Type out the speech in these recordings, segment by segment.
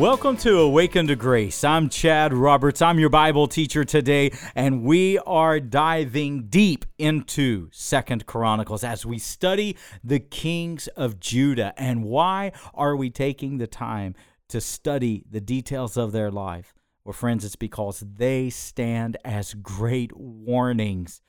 Welcome to Awaken to Grace. I'm Chad Roberts. I'm your Bible teacher today, and we are diving deep into Second Chronicles as we study the kings of Judah. And why are we taking the time to study the details of their life? Well, friends, it's because they stand as great warnings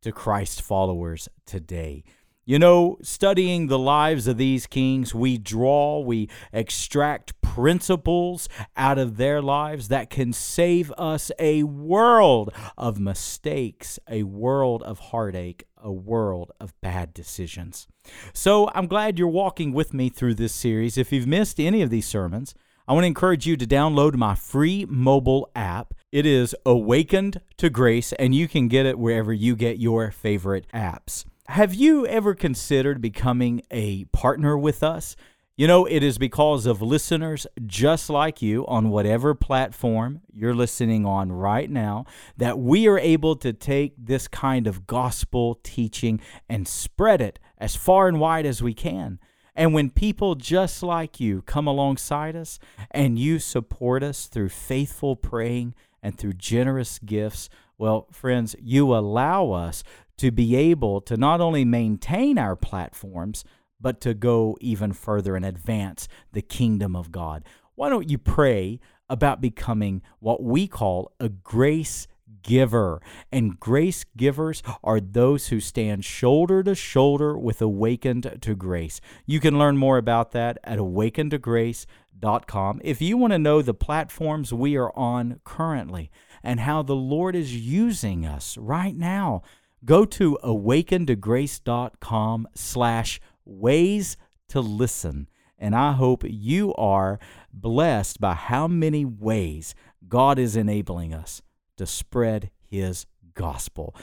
to Christ followers today. You know, studying the lives of these kings, we draw, we extract principles out of their lives that can save us a world of mistakes, a world of heartache, a world of bad decisions. So I'm glad you're walking with me through this series. If you've missed any of these sermons, I want to encourage you to download my free mobile app. It is Awakened to Grace, and you can get it wherever you get your favorite apps. Have you ever considered becoming a partner with us? You know, it is because of listeners just like you on whatever platform you're listening on right now that we are able to take this kind of gospel teaching and spread it as far and wide as we can. And when people just like you come alongside us and you support us through faithful praying and through generous gifts, well, friends, you allow us to be able to not only maintain our platforms, but to go even further and advance the kingdom of God. Why don't you pray about becoming what we call a grace giver? And grace givers are those who stand shoulder to shoulder with Awakened to Grace. You can learn more about that at awakenedtograce.com. If you want to know the platforms we are on currently and how the Lord is using us right now, go to awakentograce.com slash ways to listen. And I hope you are blessed by how many ways God is enabling us to spread his gospel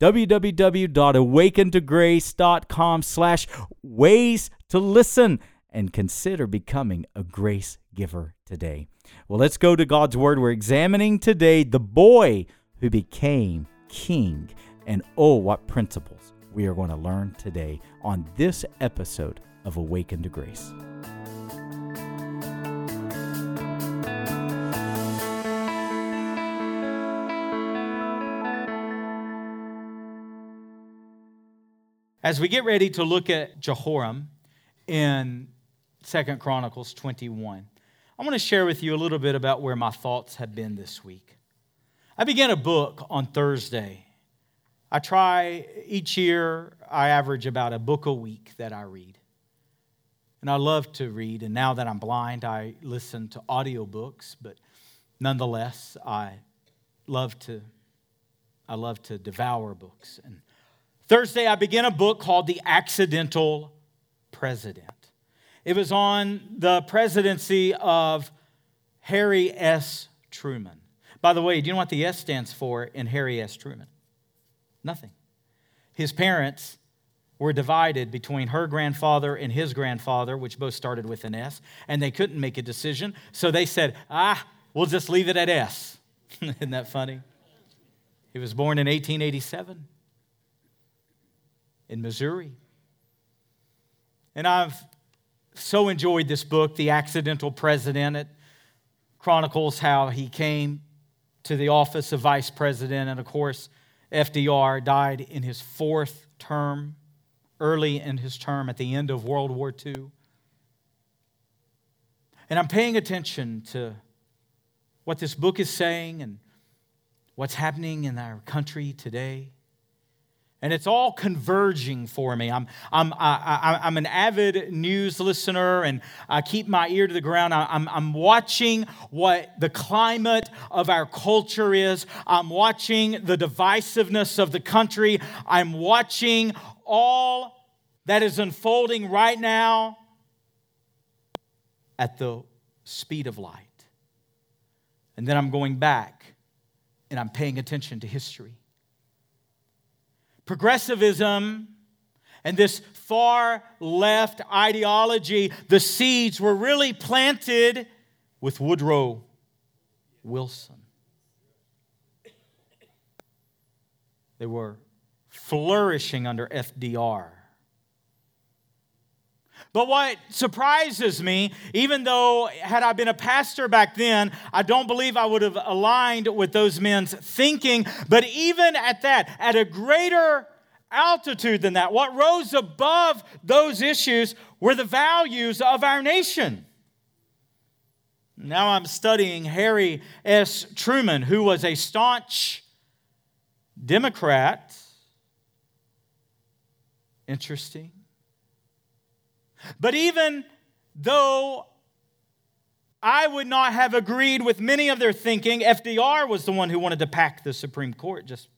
www.awakentograce.com slash ways to listen and consider becoming a grace giver today. Well, let's go to God's Word. We're examining today the boy who became king. And oh, what principles we are going to learn today on this episode of Awaken to Grace. As we get ready to look at Jehoram in Second Chronicles 21, I want to share with you a little bit about where my thoughts have been this week. I began a book on Thursday I try each year, I average about a book a week that I read. And I love to read, and now that I'm blind, I listen to audiobooks, but nonetheless, I love to I love to devour books. And Thursday I began a book called The Accidental President. It was on the presidency of Harry S. Truman. By the way, do you know what the S stands for in Harry S. Truman? Nothing. His parents were divided between her grandfather and his grandfather, which both started with an S, and they couldn't make a decision. So they said, ah, we'll just leave it at S. Isn't that funny? He was born in 1887 in Missouri. And I've so enjoyed this book, The Accidental President. It chronicles how he came to the office of vice president, and of course, FDR died in his fourth term, early in his term at the end of World War II. And I'm paying attention to what this book is saying and what's happening in our country today. And it's all converging for me. I'm, I'm, I, am an avid news listener and I keep my ear to the ground. I, I'm, I'm watching what the climate of our culture is. I'm watching the divisiveness of the country. I'm watching all that is unfolding right now at the speed of light. And then I'm going back and I'm paying attention to history progressivism and this far left ideology, the seeds were really planted with Woodrow Wilson. They were flourishing under FDR. But what surprises me, even though had I been a pastor back then, I don't believe I would have aligned with those men's thinking. But even at that, at a greater altitude than that, what rose above those issues were the values of our nation. Now I'm studying Harry S. Truman, who was a staunch Democrat. Interesting. But even though I would not have agreed with many of their thinking, FDR was the one who wanted to pack the Supreme Court, just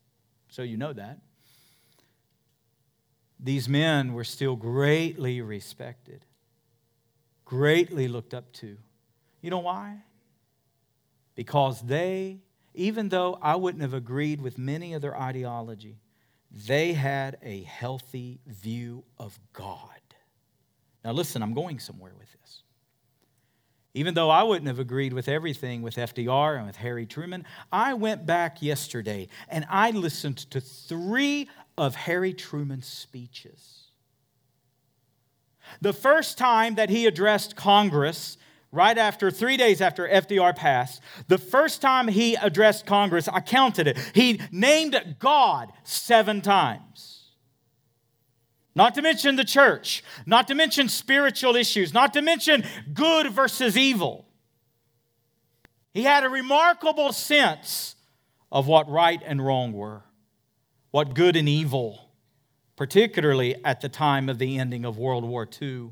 so you know that. These men were still greatly respected, greatly looked up to. You know why? Because they, even though I wouldn't have agreed with many of their ideology, they had a healthy view of God. Now, listen, I'm going somewhere with this. Even though I wouldn't have agreed with everything with FDR and with Harry Truman, I went back yesterday and I listened to three of Harry Truman's speeches. The first time that he addressed Congress, right after, three days after FDR passed, the first time he addressed Congress, I counted it, he named God seven times. Not to mention the church, not to mention spiritual issues, not to mention good versus evil. He had a remarkable sense of what right and wrong were, what good and evil, particularly at the time of the ending of World War II.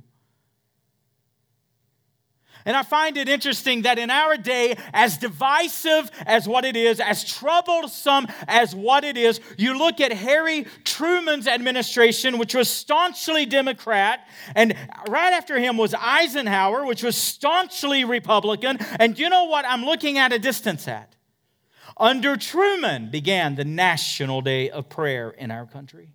And I find it interesting that in our day, as divisive as what it is, as troublesome as what it is, you look at Harry Truman's administration, which was staunchly Democrat, and right after him was Eisenhower, which was staunchly Republican. And you know what I'm looking at a distance at? Under Truman began the National Day of Prayer in our country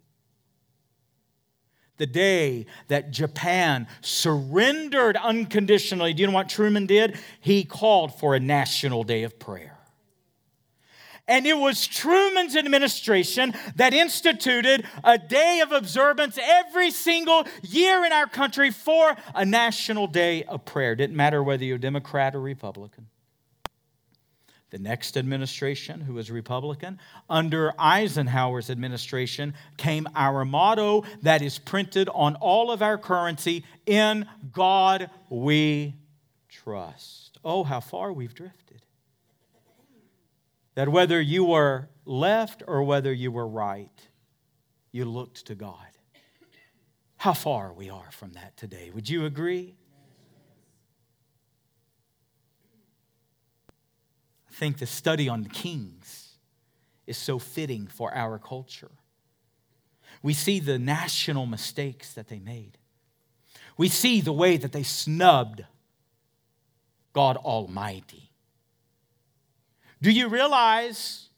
the day that Japan surrendered unconditionally, do you know what Truman did? He called for a national day of prayer. And it was Truman's administration that instituted a day of observance every single year in our country for a national day of prayer. Didn't matter whether you're Democrat or Republican the next administration, who was Republican, under Eisenhower's administration, came our motto that is printed on all of our currency In God we trust. Oh, how far we've drifted. That whether you were left or whether you were right, you looked to God. How far we are from that today. Would you agree? Think the study on the kings is so fitting for our culture. We see the national mistakes that they made. We see the way that they snubbed God Almighty. Do you realize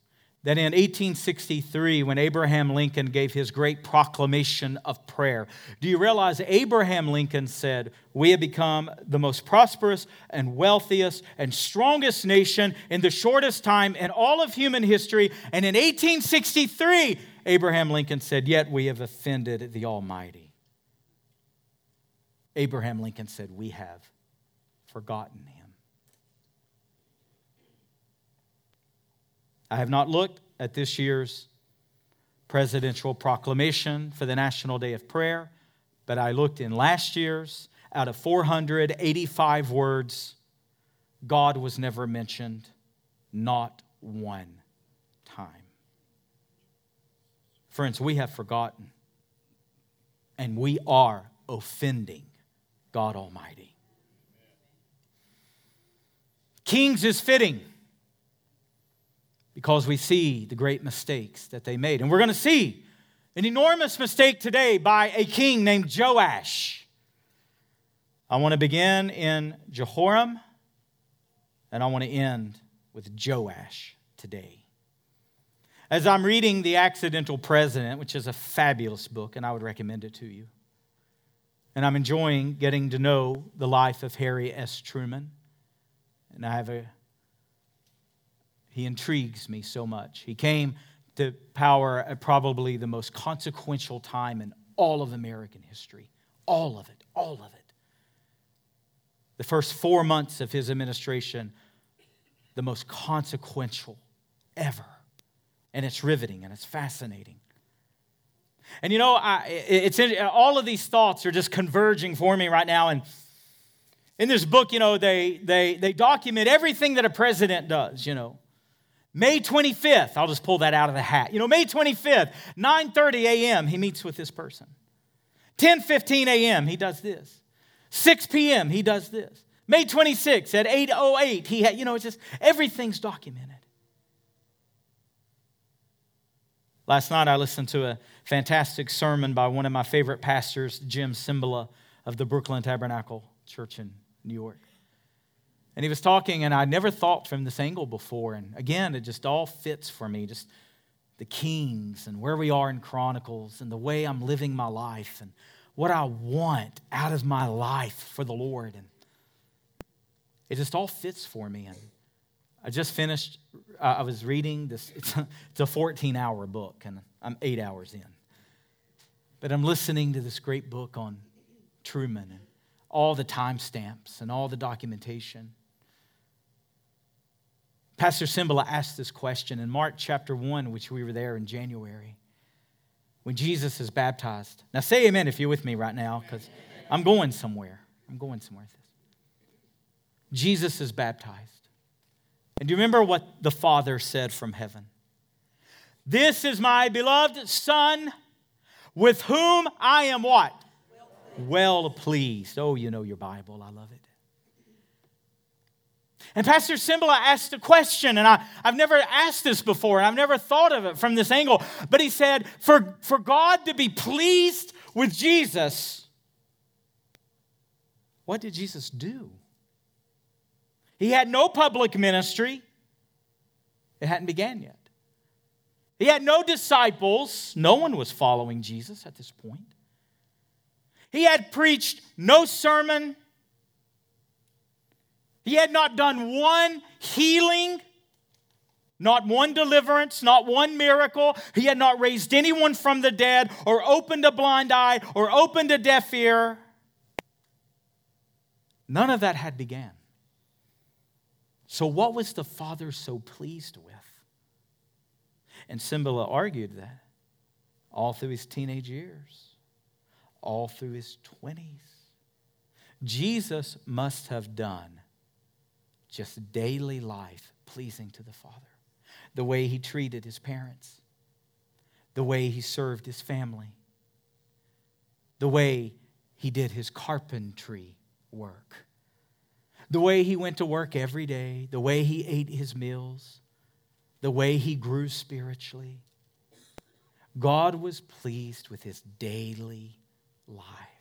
that in 1863, when Abraham Lincoln gave his great proclamation of prayer, do you realize Abraham Lincoln said, We have become the most prosperous and wealthiest and strongest nation in the shortest time in all of human history? And in 1863, Abraham Lincoln said, Yet we have offended the Almighty. Abraham Lincoln said, We have forgotten him. I have not looked at this year's presidential proclamation for the National Day of Prayer, but I looked in last year's. Out of 485 words, God was never mentioned, not one time. Friends, we have forgotten, and we are offending God Almighty. Kings is fitting because we see the great mistakes that they made. And we're going to see an enormous mistake today by a king named Joash. I want to begin in Jehoram, and I want to end with Joash today. As I'm reading The Accidental President, which is a fabulous book, and I would recommend it to you, and I'm enjoying getting to know the life of Harry S. Truman, and I have a he intrigues me so much. He came to power at probably the most consequential time in all of American history. All of it, all of it. the first four months of his administration, the most consequential ever. And it's riveting and it's fascinating. And you know, I, it's all of these thoughts are just converging for me right now. And in this book, you know, they, they, they document everything that a president does, you know. May 25th, I'll just pull that out of the hat. You know, May 25th, 9:30 a.m., he meets with this person. 10:15 a.m., he does this. 6 p.m., he does this. May 26th at 8:08, he had, you know, it's just everything's documented. Last night I listened to a fantastic sermon by one of my favorite pastors, Jim Cymbala of the Brooklyn Tabernacle Church in New York. And he was talking, and I'd never thought from this angle before. And again, it just all fits for me just the kings and where we are in Chronicles and the way I'm living my life and what I want out of my life for the Lord. And it just all fits for me. And I just finished, I was reading this, it's a, it's a 14 hour book, and I'm eight hours in. But I'm listening to this great book on Truman and all the timestamps and all the documentation. Pastor Cymbala asked this question in Mark chapter 1, which we were there in January, when Jesus is baptized. Now, say amen if you're with me right now, because I'm going somewhere. I'm going somewhere. Jesus is baptized. And do you remember what the Father said from heaven? This is my beloved Son, with whom I am what? Well pleased. Oh, you know your Bible. I love it. And Pastor Cymbala asked a question, and I, I've never asked this before, and I've never thought of it from this angle. But he said, for, for God to be pleased with Jesus, what did Jesus do? He had no public ministry, it hadn't began yet. He had no disciples, no one was following Jesus at this point. He had preached no sermon, he had not done one healing, not one deliverance, not one miracle. He had not raised anyone from the dead, or opened a blind eye, or opened a deaf ear. None of that had began. So, what was the Father so pleased with? And Cymbala argued that all through his teenage years, all through his 20s, Jesus must have done just daily life pleasing to the Father. The way he treated his parents, the way he served his family, the way he did his carpentry work, the way he went to work every day, the way he ate his meals, the way he grew spiritually. God was pleased with his daily life.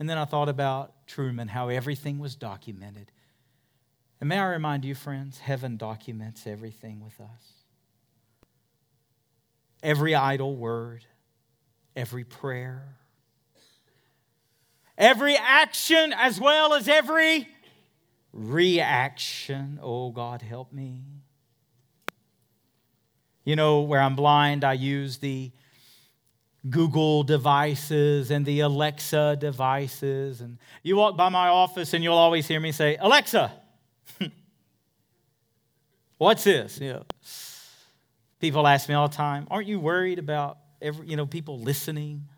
And then I thought about Truman, how everything was documented. And may I remind you, friends, heaven documents everything with us. Every idle word, every prayer, every action, as well as every reaction. Oh, God, help me. You know, where I'm blind, I use the Google devices and the Alexa devices. And you walk by my office and you'll always hear me say, Alexa, what's this? You know, people ask me all the time, aren't you worried about every, you know, people listening?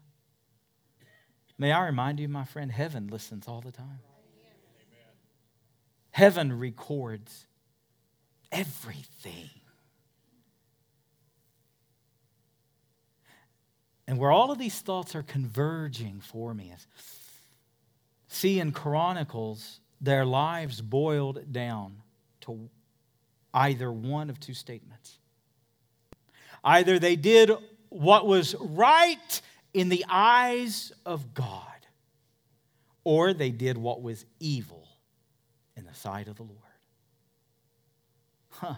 May I remind you, my friend, heaven listens all the time. Heaven records everything. And where all of these thoughts are converging for me is see in Chronicles, their lives boiled down to either one of two statements. Either they did what was right in the eyes of God, or they did what was evil in the sight of the Lord. Huh.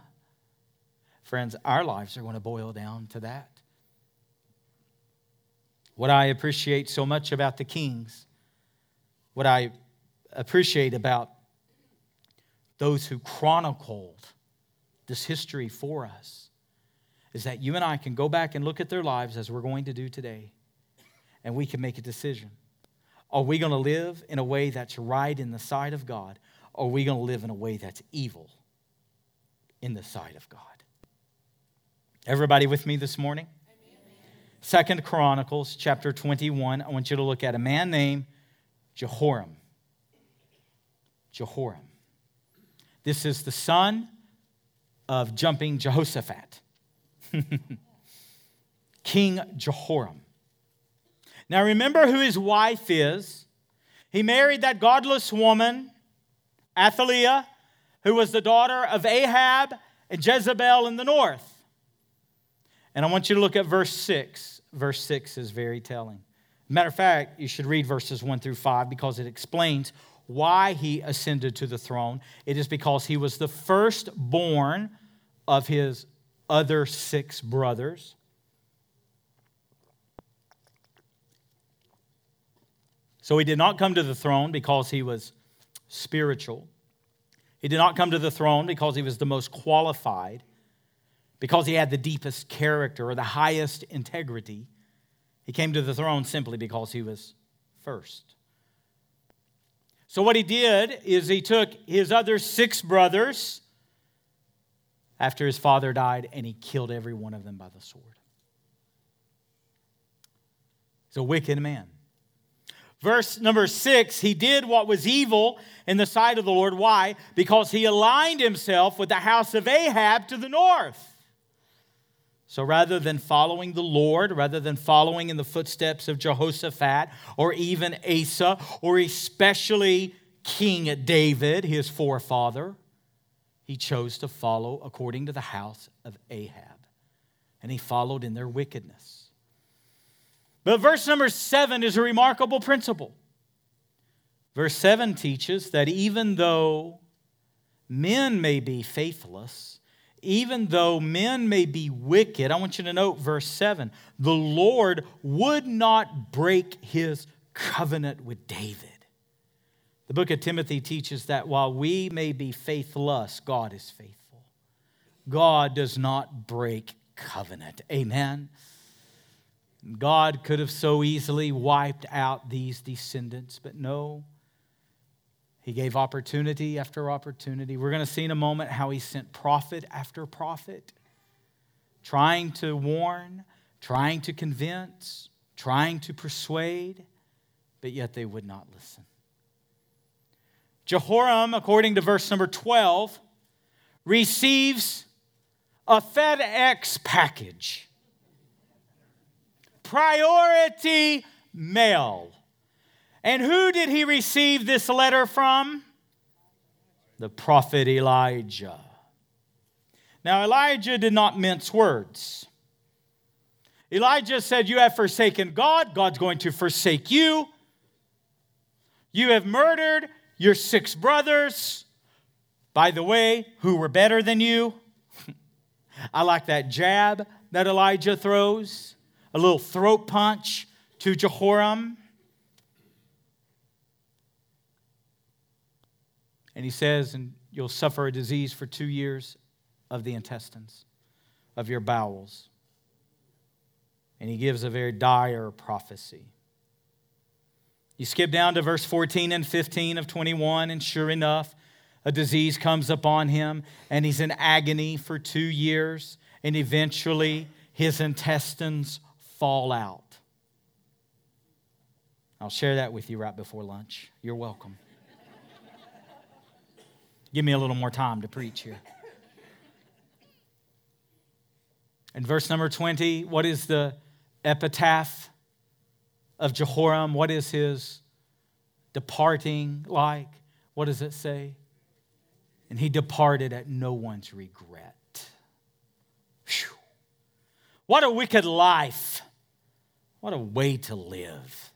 Friends, our lives are going to boil down to that. What I appreciate so much about the kings, what I appreciate about those who chronicled this history for us, is that you and I can go back and look at their lives as we're going to do today, and we can make a decision. Are we going to live in a way that's right in the sight of God? Or are we going to live in a way that's evil in the sight of God? Everybody with me this morning? Second Chronicles chapter 21. I want you to look at a man named Jehoram. Jehoram. This is the son of jumping Jehoshaphat. King Jehoram. Now remember who his wife is. He married that godless woman, Athaliah, who was the daughter of Ahab and Jezebel in the north. And I want you to look at verse 6. Verse 6 is very telling. Matter of fact, you should read verses 1 through 5 because it explains why he ascended to the throne. It is because he was the firstborn of his other six brothers. So he did not come to the throne because he was spiritual. He did not come to the throne because he was the most qualified, because he had the deepest character or the highest integrity. He came to the throne simply because he was first. So, what he did is he took his other six brothers after his father died and he killed every one of them by the sword. He's a wicked man. Verse number six, he did what was evil in the sight of the Lord. Why? Because he aligned himself with the house of Ahab to the north. So rather than following the Lord, rather than following in the footsteps of Jehoshaphat or even Asa, or especially King David, his forefather, he chose to follow according to the house of Ahab. And he followed in their wickedness. But verse number seven is a remarkable principle. Verse 7 teaches that even though men may be faithless, even though men may be wicked, I want you to note verse 7 the Lord would not break his covenant with David. The book of Timothy teaches that while we may be faithless, God is faithful. God does not break covenant. Amen. God could have so easily wiped out these descendants, but no. He gave opportunity after opportunity. We're going to see in a moment how he sent prophet after prophet, trying to warn, trying to convince, trying to persuade, but yet they would not listen. Jehoram, according to verse number 12, receives a FedEx package priority mail. And who did he receive this letter from? The prophet Elijah. Now, Elijah did not mince words. Elijah said, You have forsaken God, God's going to forsake you. You have murdered your six brothers, by the way, who were better than you. I like that jab that Elijah throws a little throat punch to Jehoram. And he says, and you'll suffer a disease for two years of the intestines, of your bowels. And he gives a very dire prophecy. You skip down to verse 14 and 15 of 21, and sure enough, a disease comes upon him, and he's in agony for two years, and eventually his intestines fall out. I'll share that with you right before lunch. You're welcome. Give me a little more time to preach here. In verse number 20, what is the epitaph of Jehoram? What is his departing like? What does it say? And he departed at no one's regret. Whew. What a wicked life. What a way to live.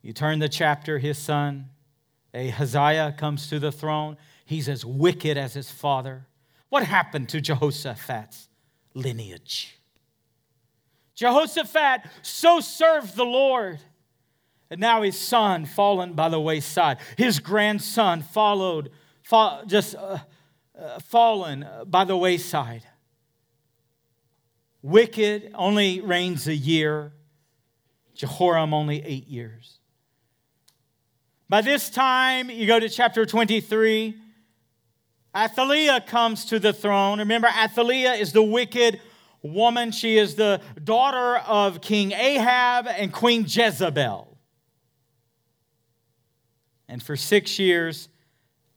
You turn the chapter, his son, Ahaziah, comes to the throne. He's as wicked as his father. What happened to Jehoshaphat's lineage? Jehoshaphat so served the Lord. And now his son fallen by the wayside. His grandson followed, just uh, uh, fallen by the wayside wicked, only reigns a year. Jehoram only eight years. By this time, you go to chapter 23. Athaliah comes to the throne. Remember, Athaliah is the wicked woman. She is the daughter of King Ahab and Queen Jezebel. And for six years,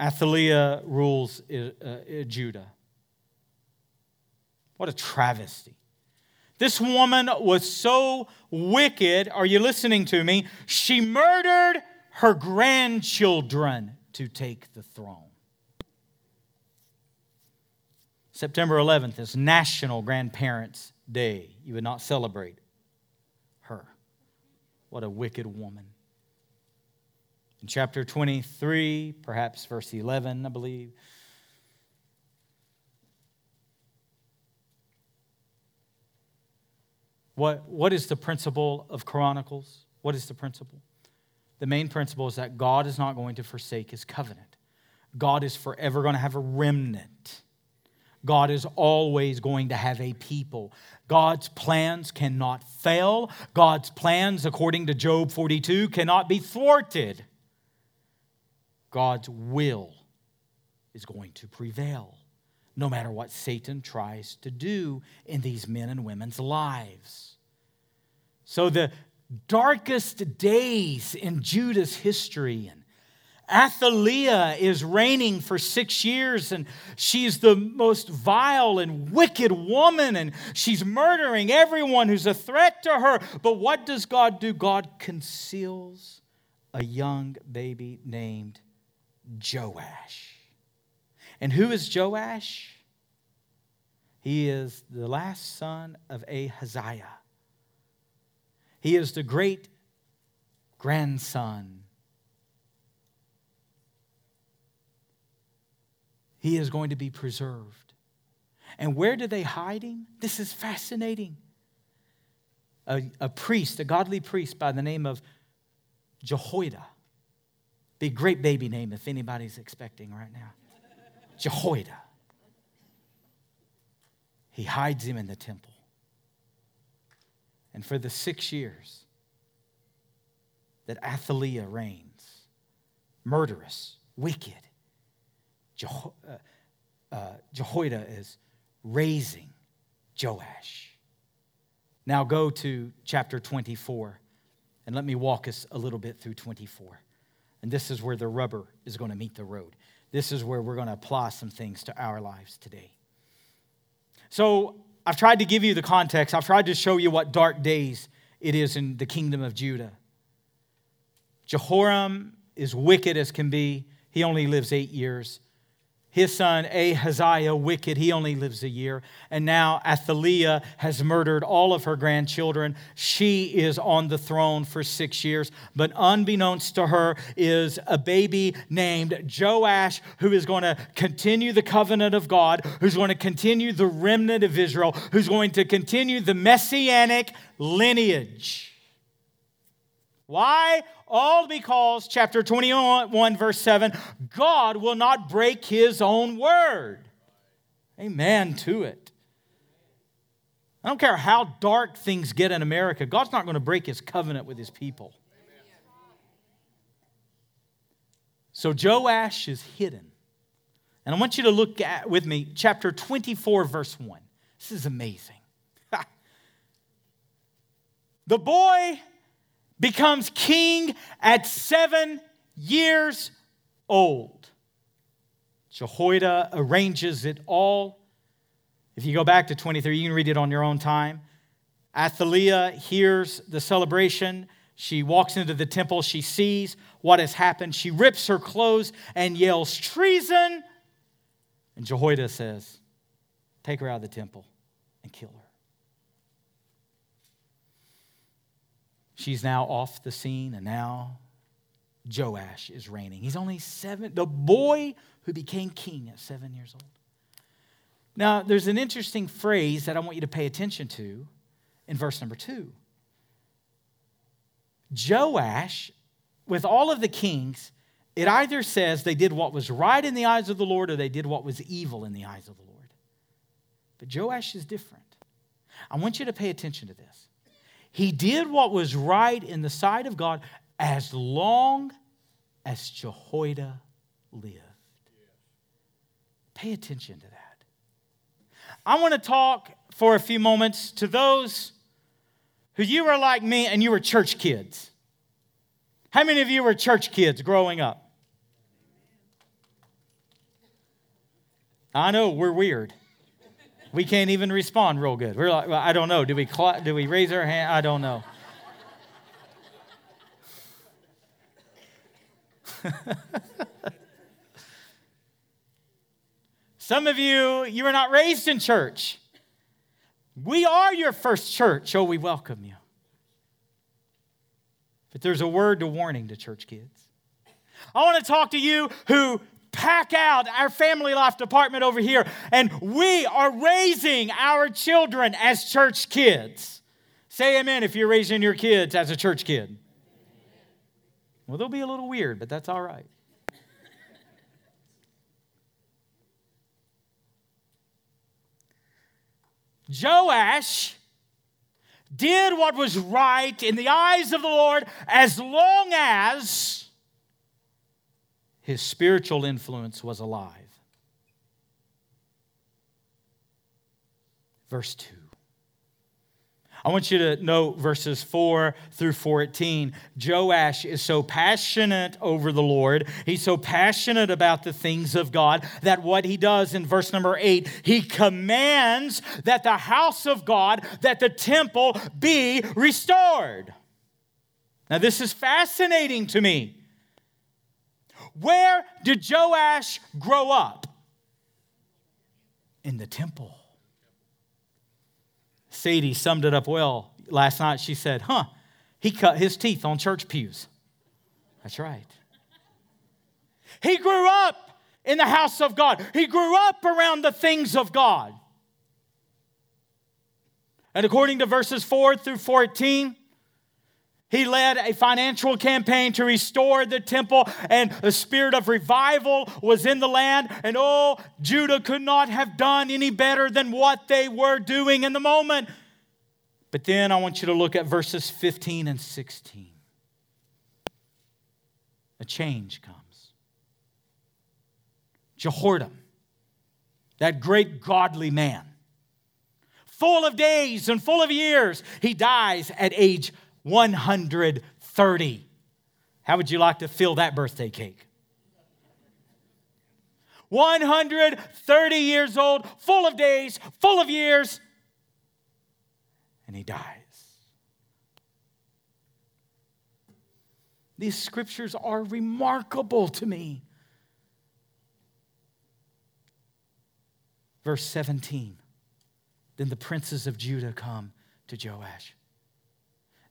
Athaliah rules uh, uh, Judah. What a travesty. This woman was so wicked. Are you listening to me? She murdered her grandchildren to take the throne. September 11th is National Grandparents' Day. You would not celebrate her. What a wicked woman. In chapter 23, perhaps verse 11, I believe. What, what is the principle of Chronicles? What is the principle? The main principle is that God is not going to forsake his covenant. God is forever going to have a remnant. God is always going to have a people. God's plans cannot fail. God's plans, according to Job 42, cannot be thwarted. God's will is going to prevail, no matter what Satan tries to do in these men and women's lives. So the, darkest days in Judah's history. And Athaliah is reigning for six years, and she's the most vile and wicked woman, and she's murdering everyone who's a threat to her. But what does God do? God conceals a young baby named Joash. And who is Joash? He is the last son of Ahaziah. He is the great grandson. He is going to be preserved. And where do they hide him? This is fascinating. A, a priest, a godly priest by the name of Jehoiada. Be great baby name if anybody's expecting right now. Jehoiada. He hides him in the temple. And for the six years that Athaliah reigns, murderous, wicked, Jeho- uh, uh, Jehoiada is raising Joash. Now go to chapter 24 and let me walk us a little bit through 24. And this is where the rubber is going to meet the road. This is where we're going to apply some things to our lives today. So I've tried to give you the context. I've tried to show you what dark days it is in the kingdom of Judah. Jehoram is wicked as can be. He only lives eight years. His son Ahaziah, wicked, he only lives a year. And now Athaliah has murdered all of her grandchildren. She is on the throne for six years. But unbeknownst to her is a baby named Joash who is going to continue the covenant of God, who's going to continue the remnant of Israel, who's going to continue the messianic lineage. Why? All because, chapter 21, verse 7, God will not break his own word. Amen to it. I don't care how dark things get in America, God's not going to break his covenant with his people. So Joash is hidden. And I want you to look at with me chapter 24 verse 1. This is amazing. the boy becomes king at seven years old. Jehoiada arranges it all. If you go back to 23, you can read it on your own time. Athaliah hears the celebration. She walks into the temple. She sees what has happened. She rips her clothes and yells, Treason! And Jehoiada says, Take her out of the temple and kill her. She's now off the scene, and now Joash is reigning. He's only seven, the boy who became king at seven years old. Now, there's an interesting phrase that I want you to pay attention to in verse number two. Joash, with all of the kings, it either says they did what was right in the eyes of the Lord or they did what was evil in the eyes of the Lord. But Joash is different. I want you to pay attention to this. He did what was right in the sight of God as long as Jehoiada lived. Pay attention to that. I want to talk for a few moments to those who you were like me and you were church kids. How many of you were church kids growing up? I know we're weird. We can't even respond real good. We're like, well, I don't know. Do we cl- do we raise our hand? I don't know. Some of you, you were not raised in church. We are your first church. Oh, we welcome you. But there's a word to warning to church kids. I want to talk to you who pack out our family life department over here, and we are raising our children as church kids. Say amen if you're raising your kids as a church kid. Well, they'll be a little weird, but that's all right. Joash did what was right in the eyes of the Lord as long as his spiritual influence was alive. Verse 2. I want you to note verses 4 through 14. Joash is so passionate over the Lord, he's so passionate about the things of God that what he does in verse number 8, he commands that the house of God, that the temple be restored. Now, this is fascinating to me. Where did Joash grow up? In the temple. Sadie summed it up well last night. She said, Huh, he cut his teeth on church pews. That's right. He grew up in the house of God, he grew up around the things of God. And according to verses 4 through 14, he led a financial campaign to restore the temple, and a spirit of revival was in the land. And oh, Judah could not have done any better than what they were doing in the moment. But then I want you to look at verses 15 and 16. A change comes. Jehoram, that great godly man, full of days and full of years, he dies at age 130. How would you like to fill that birthday cake? 130 years old, full of days, full of years, and he dies. These scriptures are remarkable to me. Verse 17 Then the princes of Judah come to Joash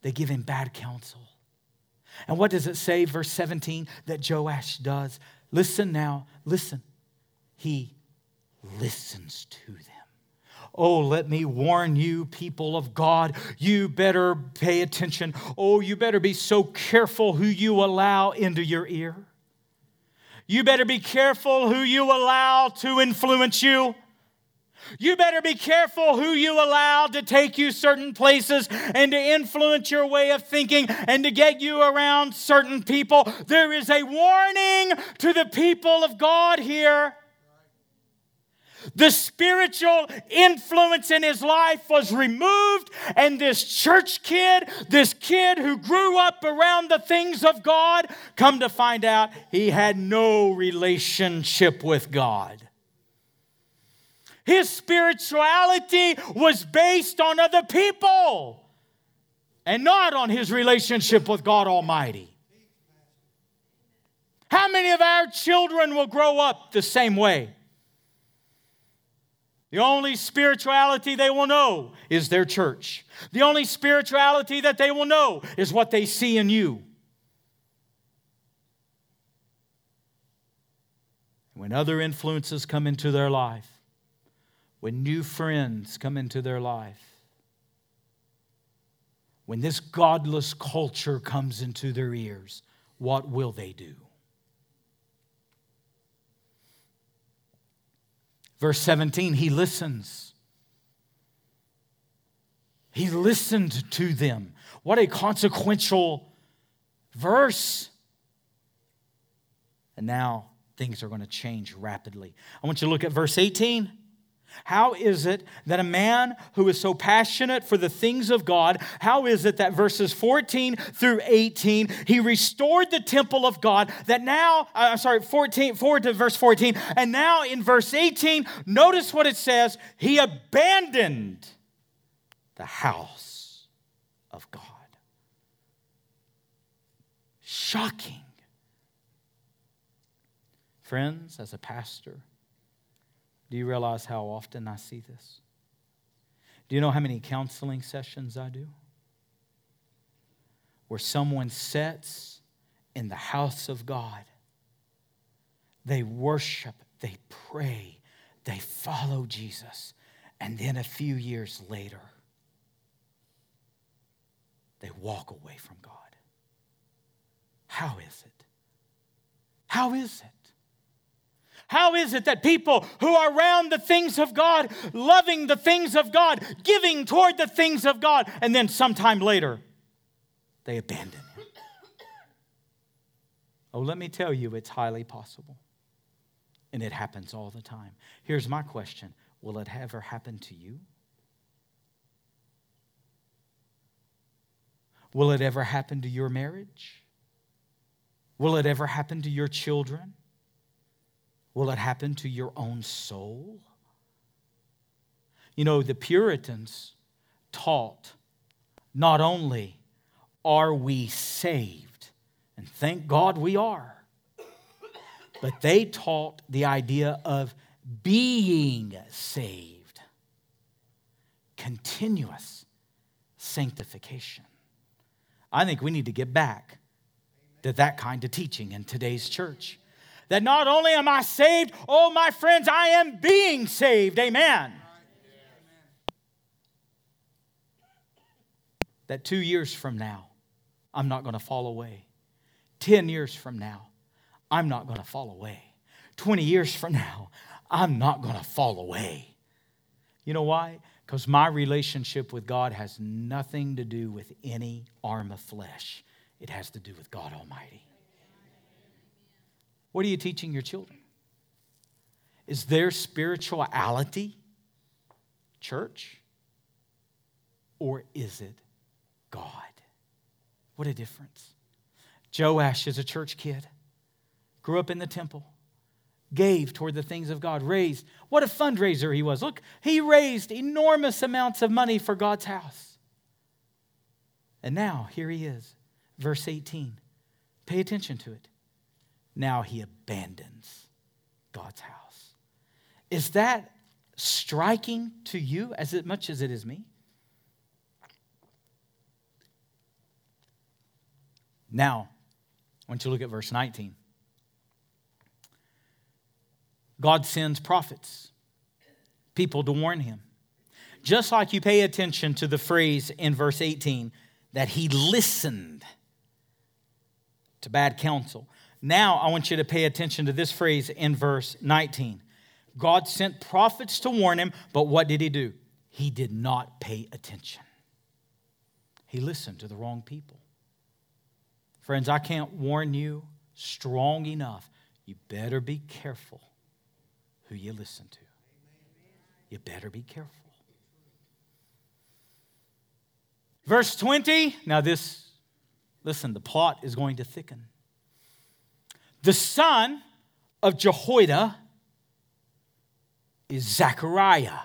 they give him bad counsel. And what does it say, verse 17, that Joash does? Listen now, listen. He listens to them. Oh, let me warn you, people of God, you better pay attention. Oh, you better be so careful who you allow into your ear. You better be careful who you allow to influence you. You better be careful who you allow to take you certain places and to influence your way of thinking and to get you around certain people. There is a warning to the people of God here. The spiritual influence in his life was removed, and this church kid, this kid who grew up around the things of God, come to find out he had no relationship with God. His spirituality was based on other people and not on his relationship with God Almighty. How many of our children will grow up the same way? The only spirituality they will know is their church. The only spirituality that they will know is what they see in you. When other influences come into their life, when new friends come into their life, when this godless culture comes into their ears, what will they do? Verse 17, he listens. He listened to them. What a consequential verse. And now things are going to change rapidly. I want you to look at verse 18. How is it that a man who is so passionate for the things of God, how is it that verses 14 through 18, he restored the temple of God, that now, uh, I'm sorry, 14, forward to verse 14, and now in verse 18, notice what it says, he abandoned the house of God. Shocking. Friends, as a pastor, do you realize how often I see this? Do you know how many counseling sessions I do? Where someone sits in the house of God, they worship, they pray, they follow Jesus, and then a few years later, they walk away from God. How is it? How is it? How is it that people who are around the things of God, loving the things of God, giving toward the things of God, and then sometime later, they abandon Him? Oh, let me tell you, it's highly possible. And it happens all the time. Here's my question Will it ever happen to you? Will it ever happen to your marriage? Will it ever happen to your children? Will it happen to your own soul? You know, the Puritans taught not only are we saved, and thank God we are, but they taught the idea of being saved, continuous sanctification. I think we need to get back to that kind of teaching in today's church. That not only am I saved, oh, my friends, I am being saved. Amen. That two years from now, I'm not going to fall away. 10 years from now, I'm not going to fall away. 20 years from now, I'm not going to fall away. You know why? Because my relationship with God has nothing to do with any arm of flesh, it has to do with God Almighty. What are you teaching your children? Is their spirituality church? Or is it God? What a difference. Joash is a church kid, grew up in the temple gave toward the things of God, raised. What a fundraiser he was. Look, he raised enormous amounts of money for God's house. And now, here he is, verse 18. Pay attention to it. Now he abandons God's house. Is that striking to you as much as it is me? Now, I want you to look at verse 19. God sends prophets, people to warn him. Just like you pay attention to the phrase in verse 18 that he listened to bad counsel. Now I want you to pay attention to this phrase in verse 19. God sent prophets to warn him, but what did he do? He did not pay attention. He listened to the wrong people. Friends, I can't warn you strong enough. You better be careful who you listen to. You better be careful. Verse 20, now this, listen, the plot is going to thicken. The son of Jehoiada is Zechariah.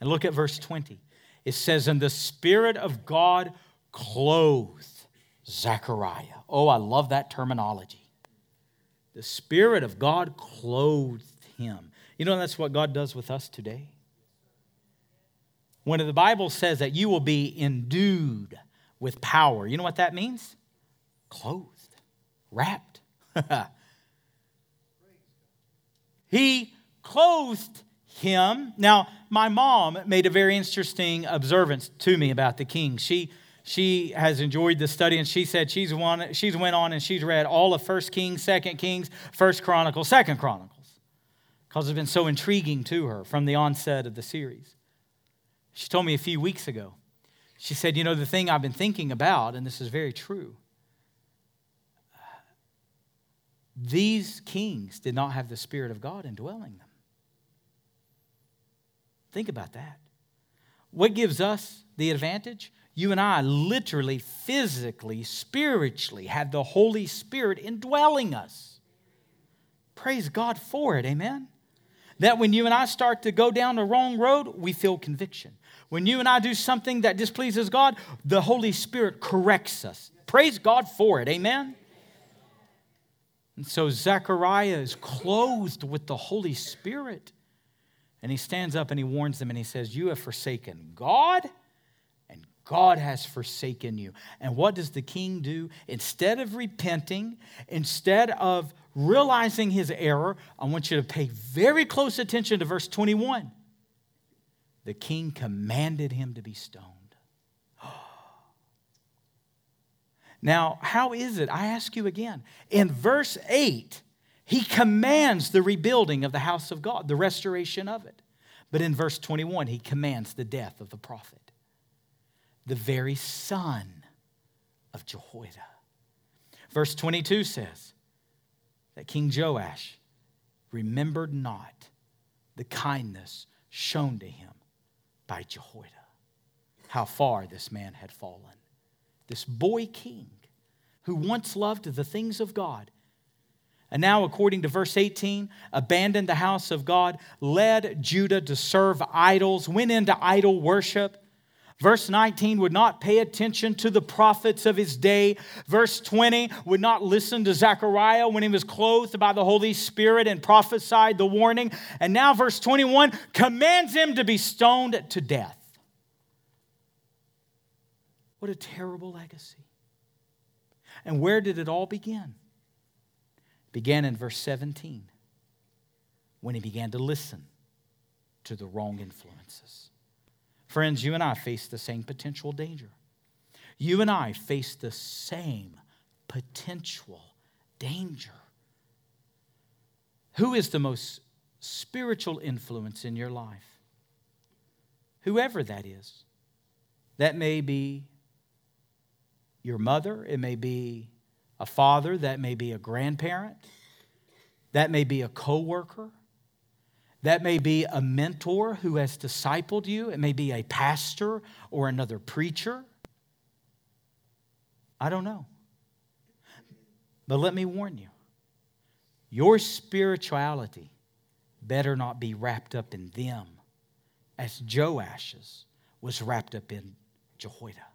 And look at verse 20. It says, And the Spirit of God clothed Zechariah. Oh, I love that terminology. The Spirit of God clothed him. You know, that's what God does with us today. When the Bible says that you will be endued with power, you know what that means? Clothed, wrapped. he clothed him. Now, my mom made a very interesting observance to me about the king. She she has enjoyed the study and she said she's one she's went on and she's read all of first kings second kings first chronicles second chronicles because it's been so intriguing to her from the onset of the series She told me a few weeks ago. She said, You know, the thing I've been thinking about, and this is very true, these kings did not have the Spirit of God indwelling them. Think about that. What gives us the advantage? You and I literally, physically, spiritually have the Holy Spirit indwelling us. Praise God for it, amen? That when you and I start to go down the wrong road, we feel conviction. When you and I do something that displeases God, the Holy Spirit corrects us. Praise God for it. Amen? And so Zechariah is clothed with the Holy Spirit. And he stands up and he warns them and he says, You have forsaken God, and God has forsaken you. And what does the king do? Instead of repenting, instead of realizing his error, I want you to pay very close attention to verse 21. The king commanded him to be stoned. Now, how is it? I ask you again. In verse 8, he commands the rebuilding of the house of God, the restoration of it. But in verse 21, he commands the death of the prophet, the very son of Jehoiada. Verse 22 says, that King Joash remembered not the kindness shown to him by Jehoiada. How far this man had fallen. This boy king who once loved the things of God and now, according to verse 18, abandoned the house of God, led Judah to serve idols, went into idol worship, Verse 19 would not pay attention to the prophets of his day. Verse 20 would not listen to Zechariah when he was clothed by the Holy Spirit and prophesied the warning. And now, verse 21 commands him to be stoned to death. What a terrible legacy. And where did it all begin? It began in verse 17 when he began to listen to the wrong influences. Friends, you and I face the same potential danger. You and I face the same potential danger. Who is the most spiritual influence in your life? Whoever that is. That may be your mother, it may be a father, that may be a grandparent, that may be a coworker, that may be a mentor who has discipled you, it may be a pastor or another preacher. I don't know. But let me warn you your spirituality better not be wrapped up in them as Joash's was wrapped up in Jehoiada.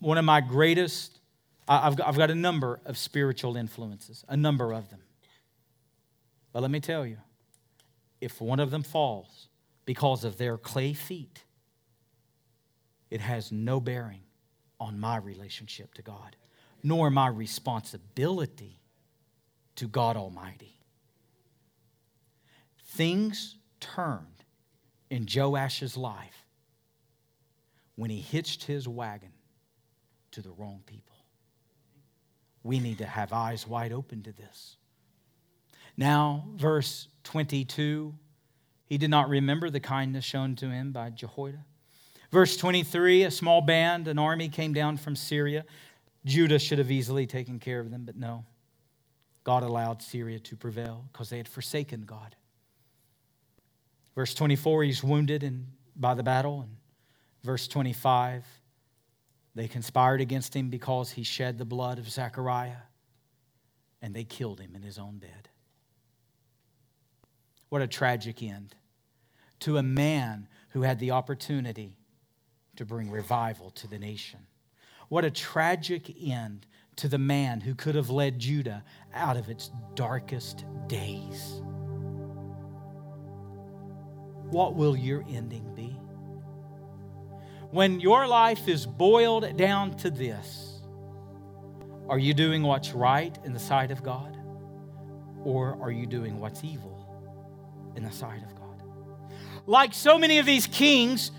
One of my greatest, I've got, a number of spiritual influences, a number of them. But let me tell you if one of them falls because of their clay feet, it has no bearing on my relationship to God, nor my responsibility to God Almighty. Things turned in Joash's life when he hitched his wagon to the wrong people. We need to have eyes wide open to this. Now, verse 22, he did not remember the kindness shown to him by Jehoiada. Verse 23, a small band, an army came down from Syria. Judah should have easily taken care of them, but no. God allowed Syria to prevail because they had forsaken God. Verse 24, he's wounded in, by the battle. And verse 25, they conspired against him because he shed the blood of Zechariah, and they killed him in his own bed. What a tragic end to a man who had the opportunity to bring revival to the nation. What a tragic end to the man who could have led Judah out of its darkest days. What will your ending be? When your life is boiled down to this, are you doing what's right in the sight of God? Or are you doing what's evil? in the sight of God. Like so many of these kings,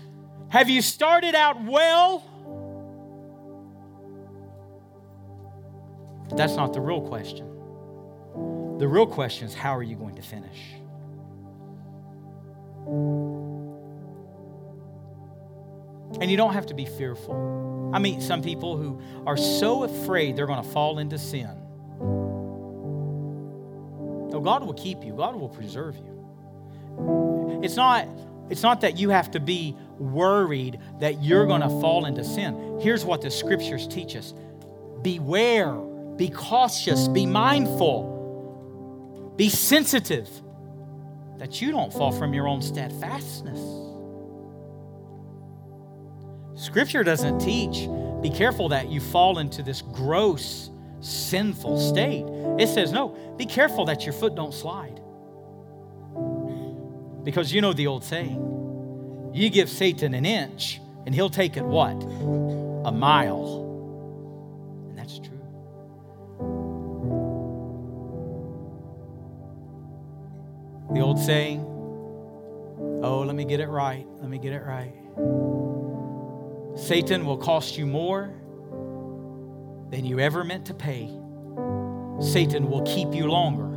have you started out well? But that's not the real question. The real question is how are you going to finish? And you don't have to be fearful. I meet some people who are so afraid they're going to fall into sin. No, God will keep you, God will preserve you. It's not, it's not that you have to be worried that you're going to fall into sin. Here's what the scriptures teach us beware, be cautious, be mindful, be sensitive that you don't fall from your own steadfastness. Scripture doesn't teach, be careful that you fall into this gross, sinful state. It says, no, be careful that your foot don't slide. Because you know the old saying you give Satan an inch, and he'll take it what? A mile. And that's true. The old saying, oh, let me get it right. Let me get it right. Satan will cost you more than you ever meant to pay. Satan will keep you longer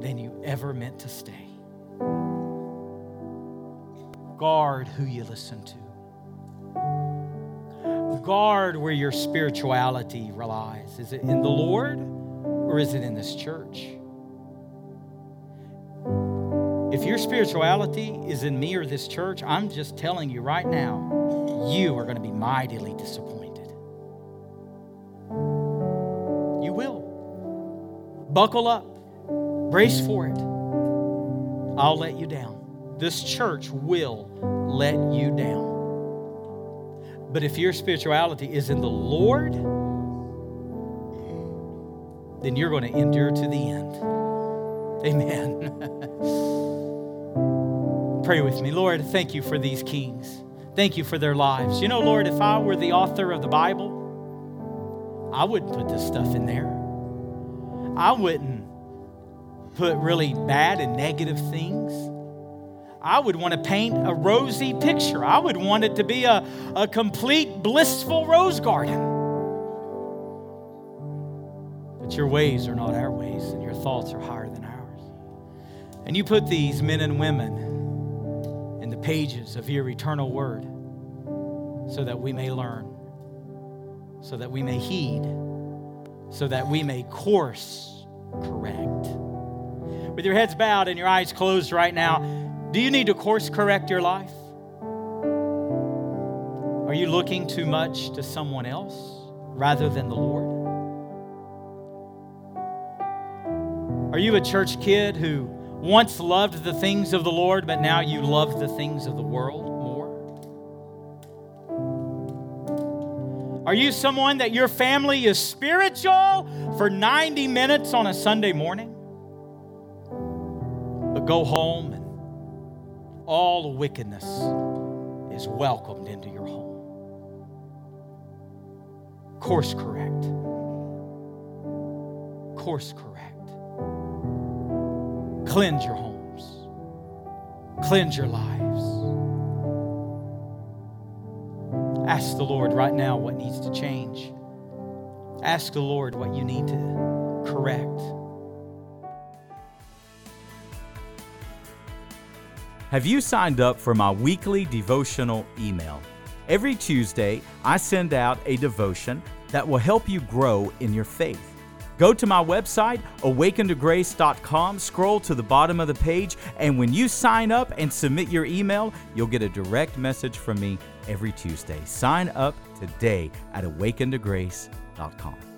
than you ever meant to stay. Guard who you listen to. Guard where your spirituality relies. Is it in the Lord or is it in this church? If your spirituality is in me or this church, I'm just telling you right now, you are going to be mightily disappointed. You will. Buckle up, brace for it. I'll let you down. This church will let you down. But if your spirituality is in the Lord, then you're going to endure to the end. Amen. Pray with me. Lord, thank you for these kings. Thank you for their lives. You know, Lord, if I were the author of the Bible, I wouldn't put this stuff in there. I wouldn't put really bad and negative things. I would want to paint a rosy picture. I would want it to be a, a complete blissful rose garden. But your ways are not our ways, and your thoughts are higher than ours. And you put these men and women pages of your eternal word so that we may learn, so that we may heed, so that we may course correct. With your heads bowed and your eyes closed right now, do you need to course correct your life? Are you looking too much to someone else rather than the Lord? Are you a church kid who once loved the things of the Lord, but now you love the things of the world more? Are you someone that your family is spiritual for 90 minutes on a Sunday morning? But go home and all wickedness is welcomed into your home. Course correct. Course correct. Cleanse your homes, cleanse your lives. Ask the Lord right now what needs to change. Ask the Lord what you need to correct. Have you signed up for my weekly devotional email? Every Tuesday, I send out a devotion that will help you grow in your faith. Go to my website, awakentograce.com, scroll to the bottom of the page, and when you sign up and submit your email, you'll get a direct message from me every Tuesday. Sign up today at awakentograce.com.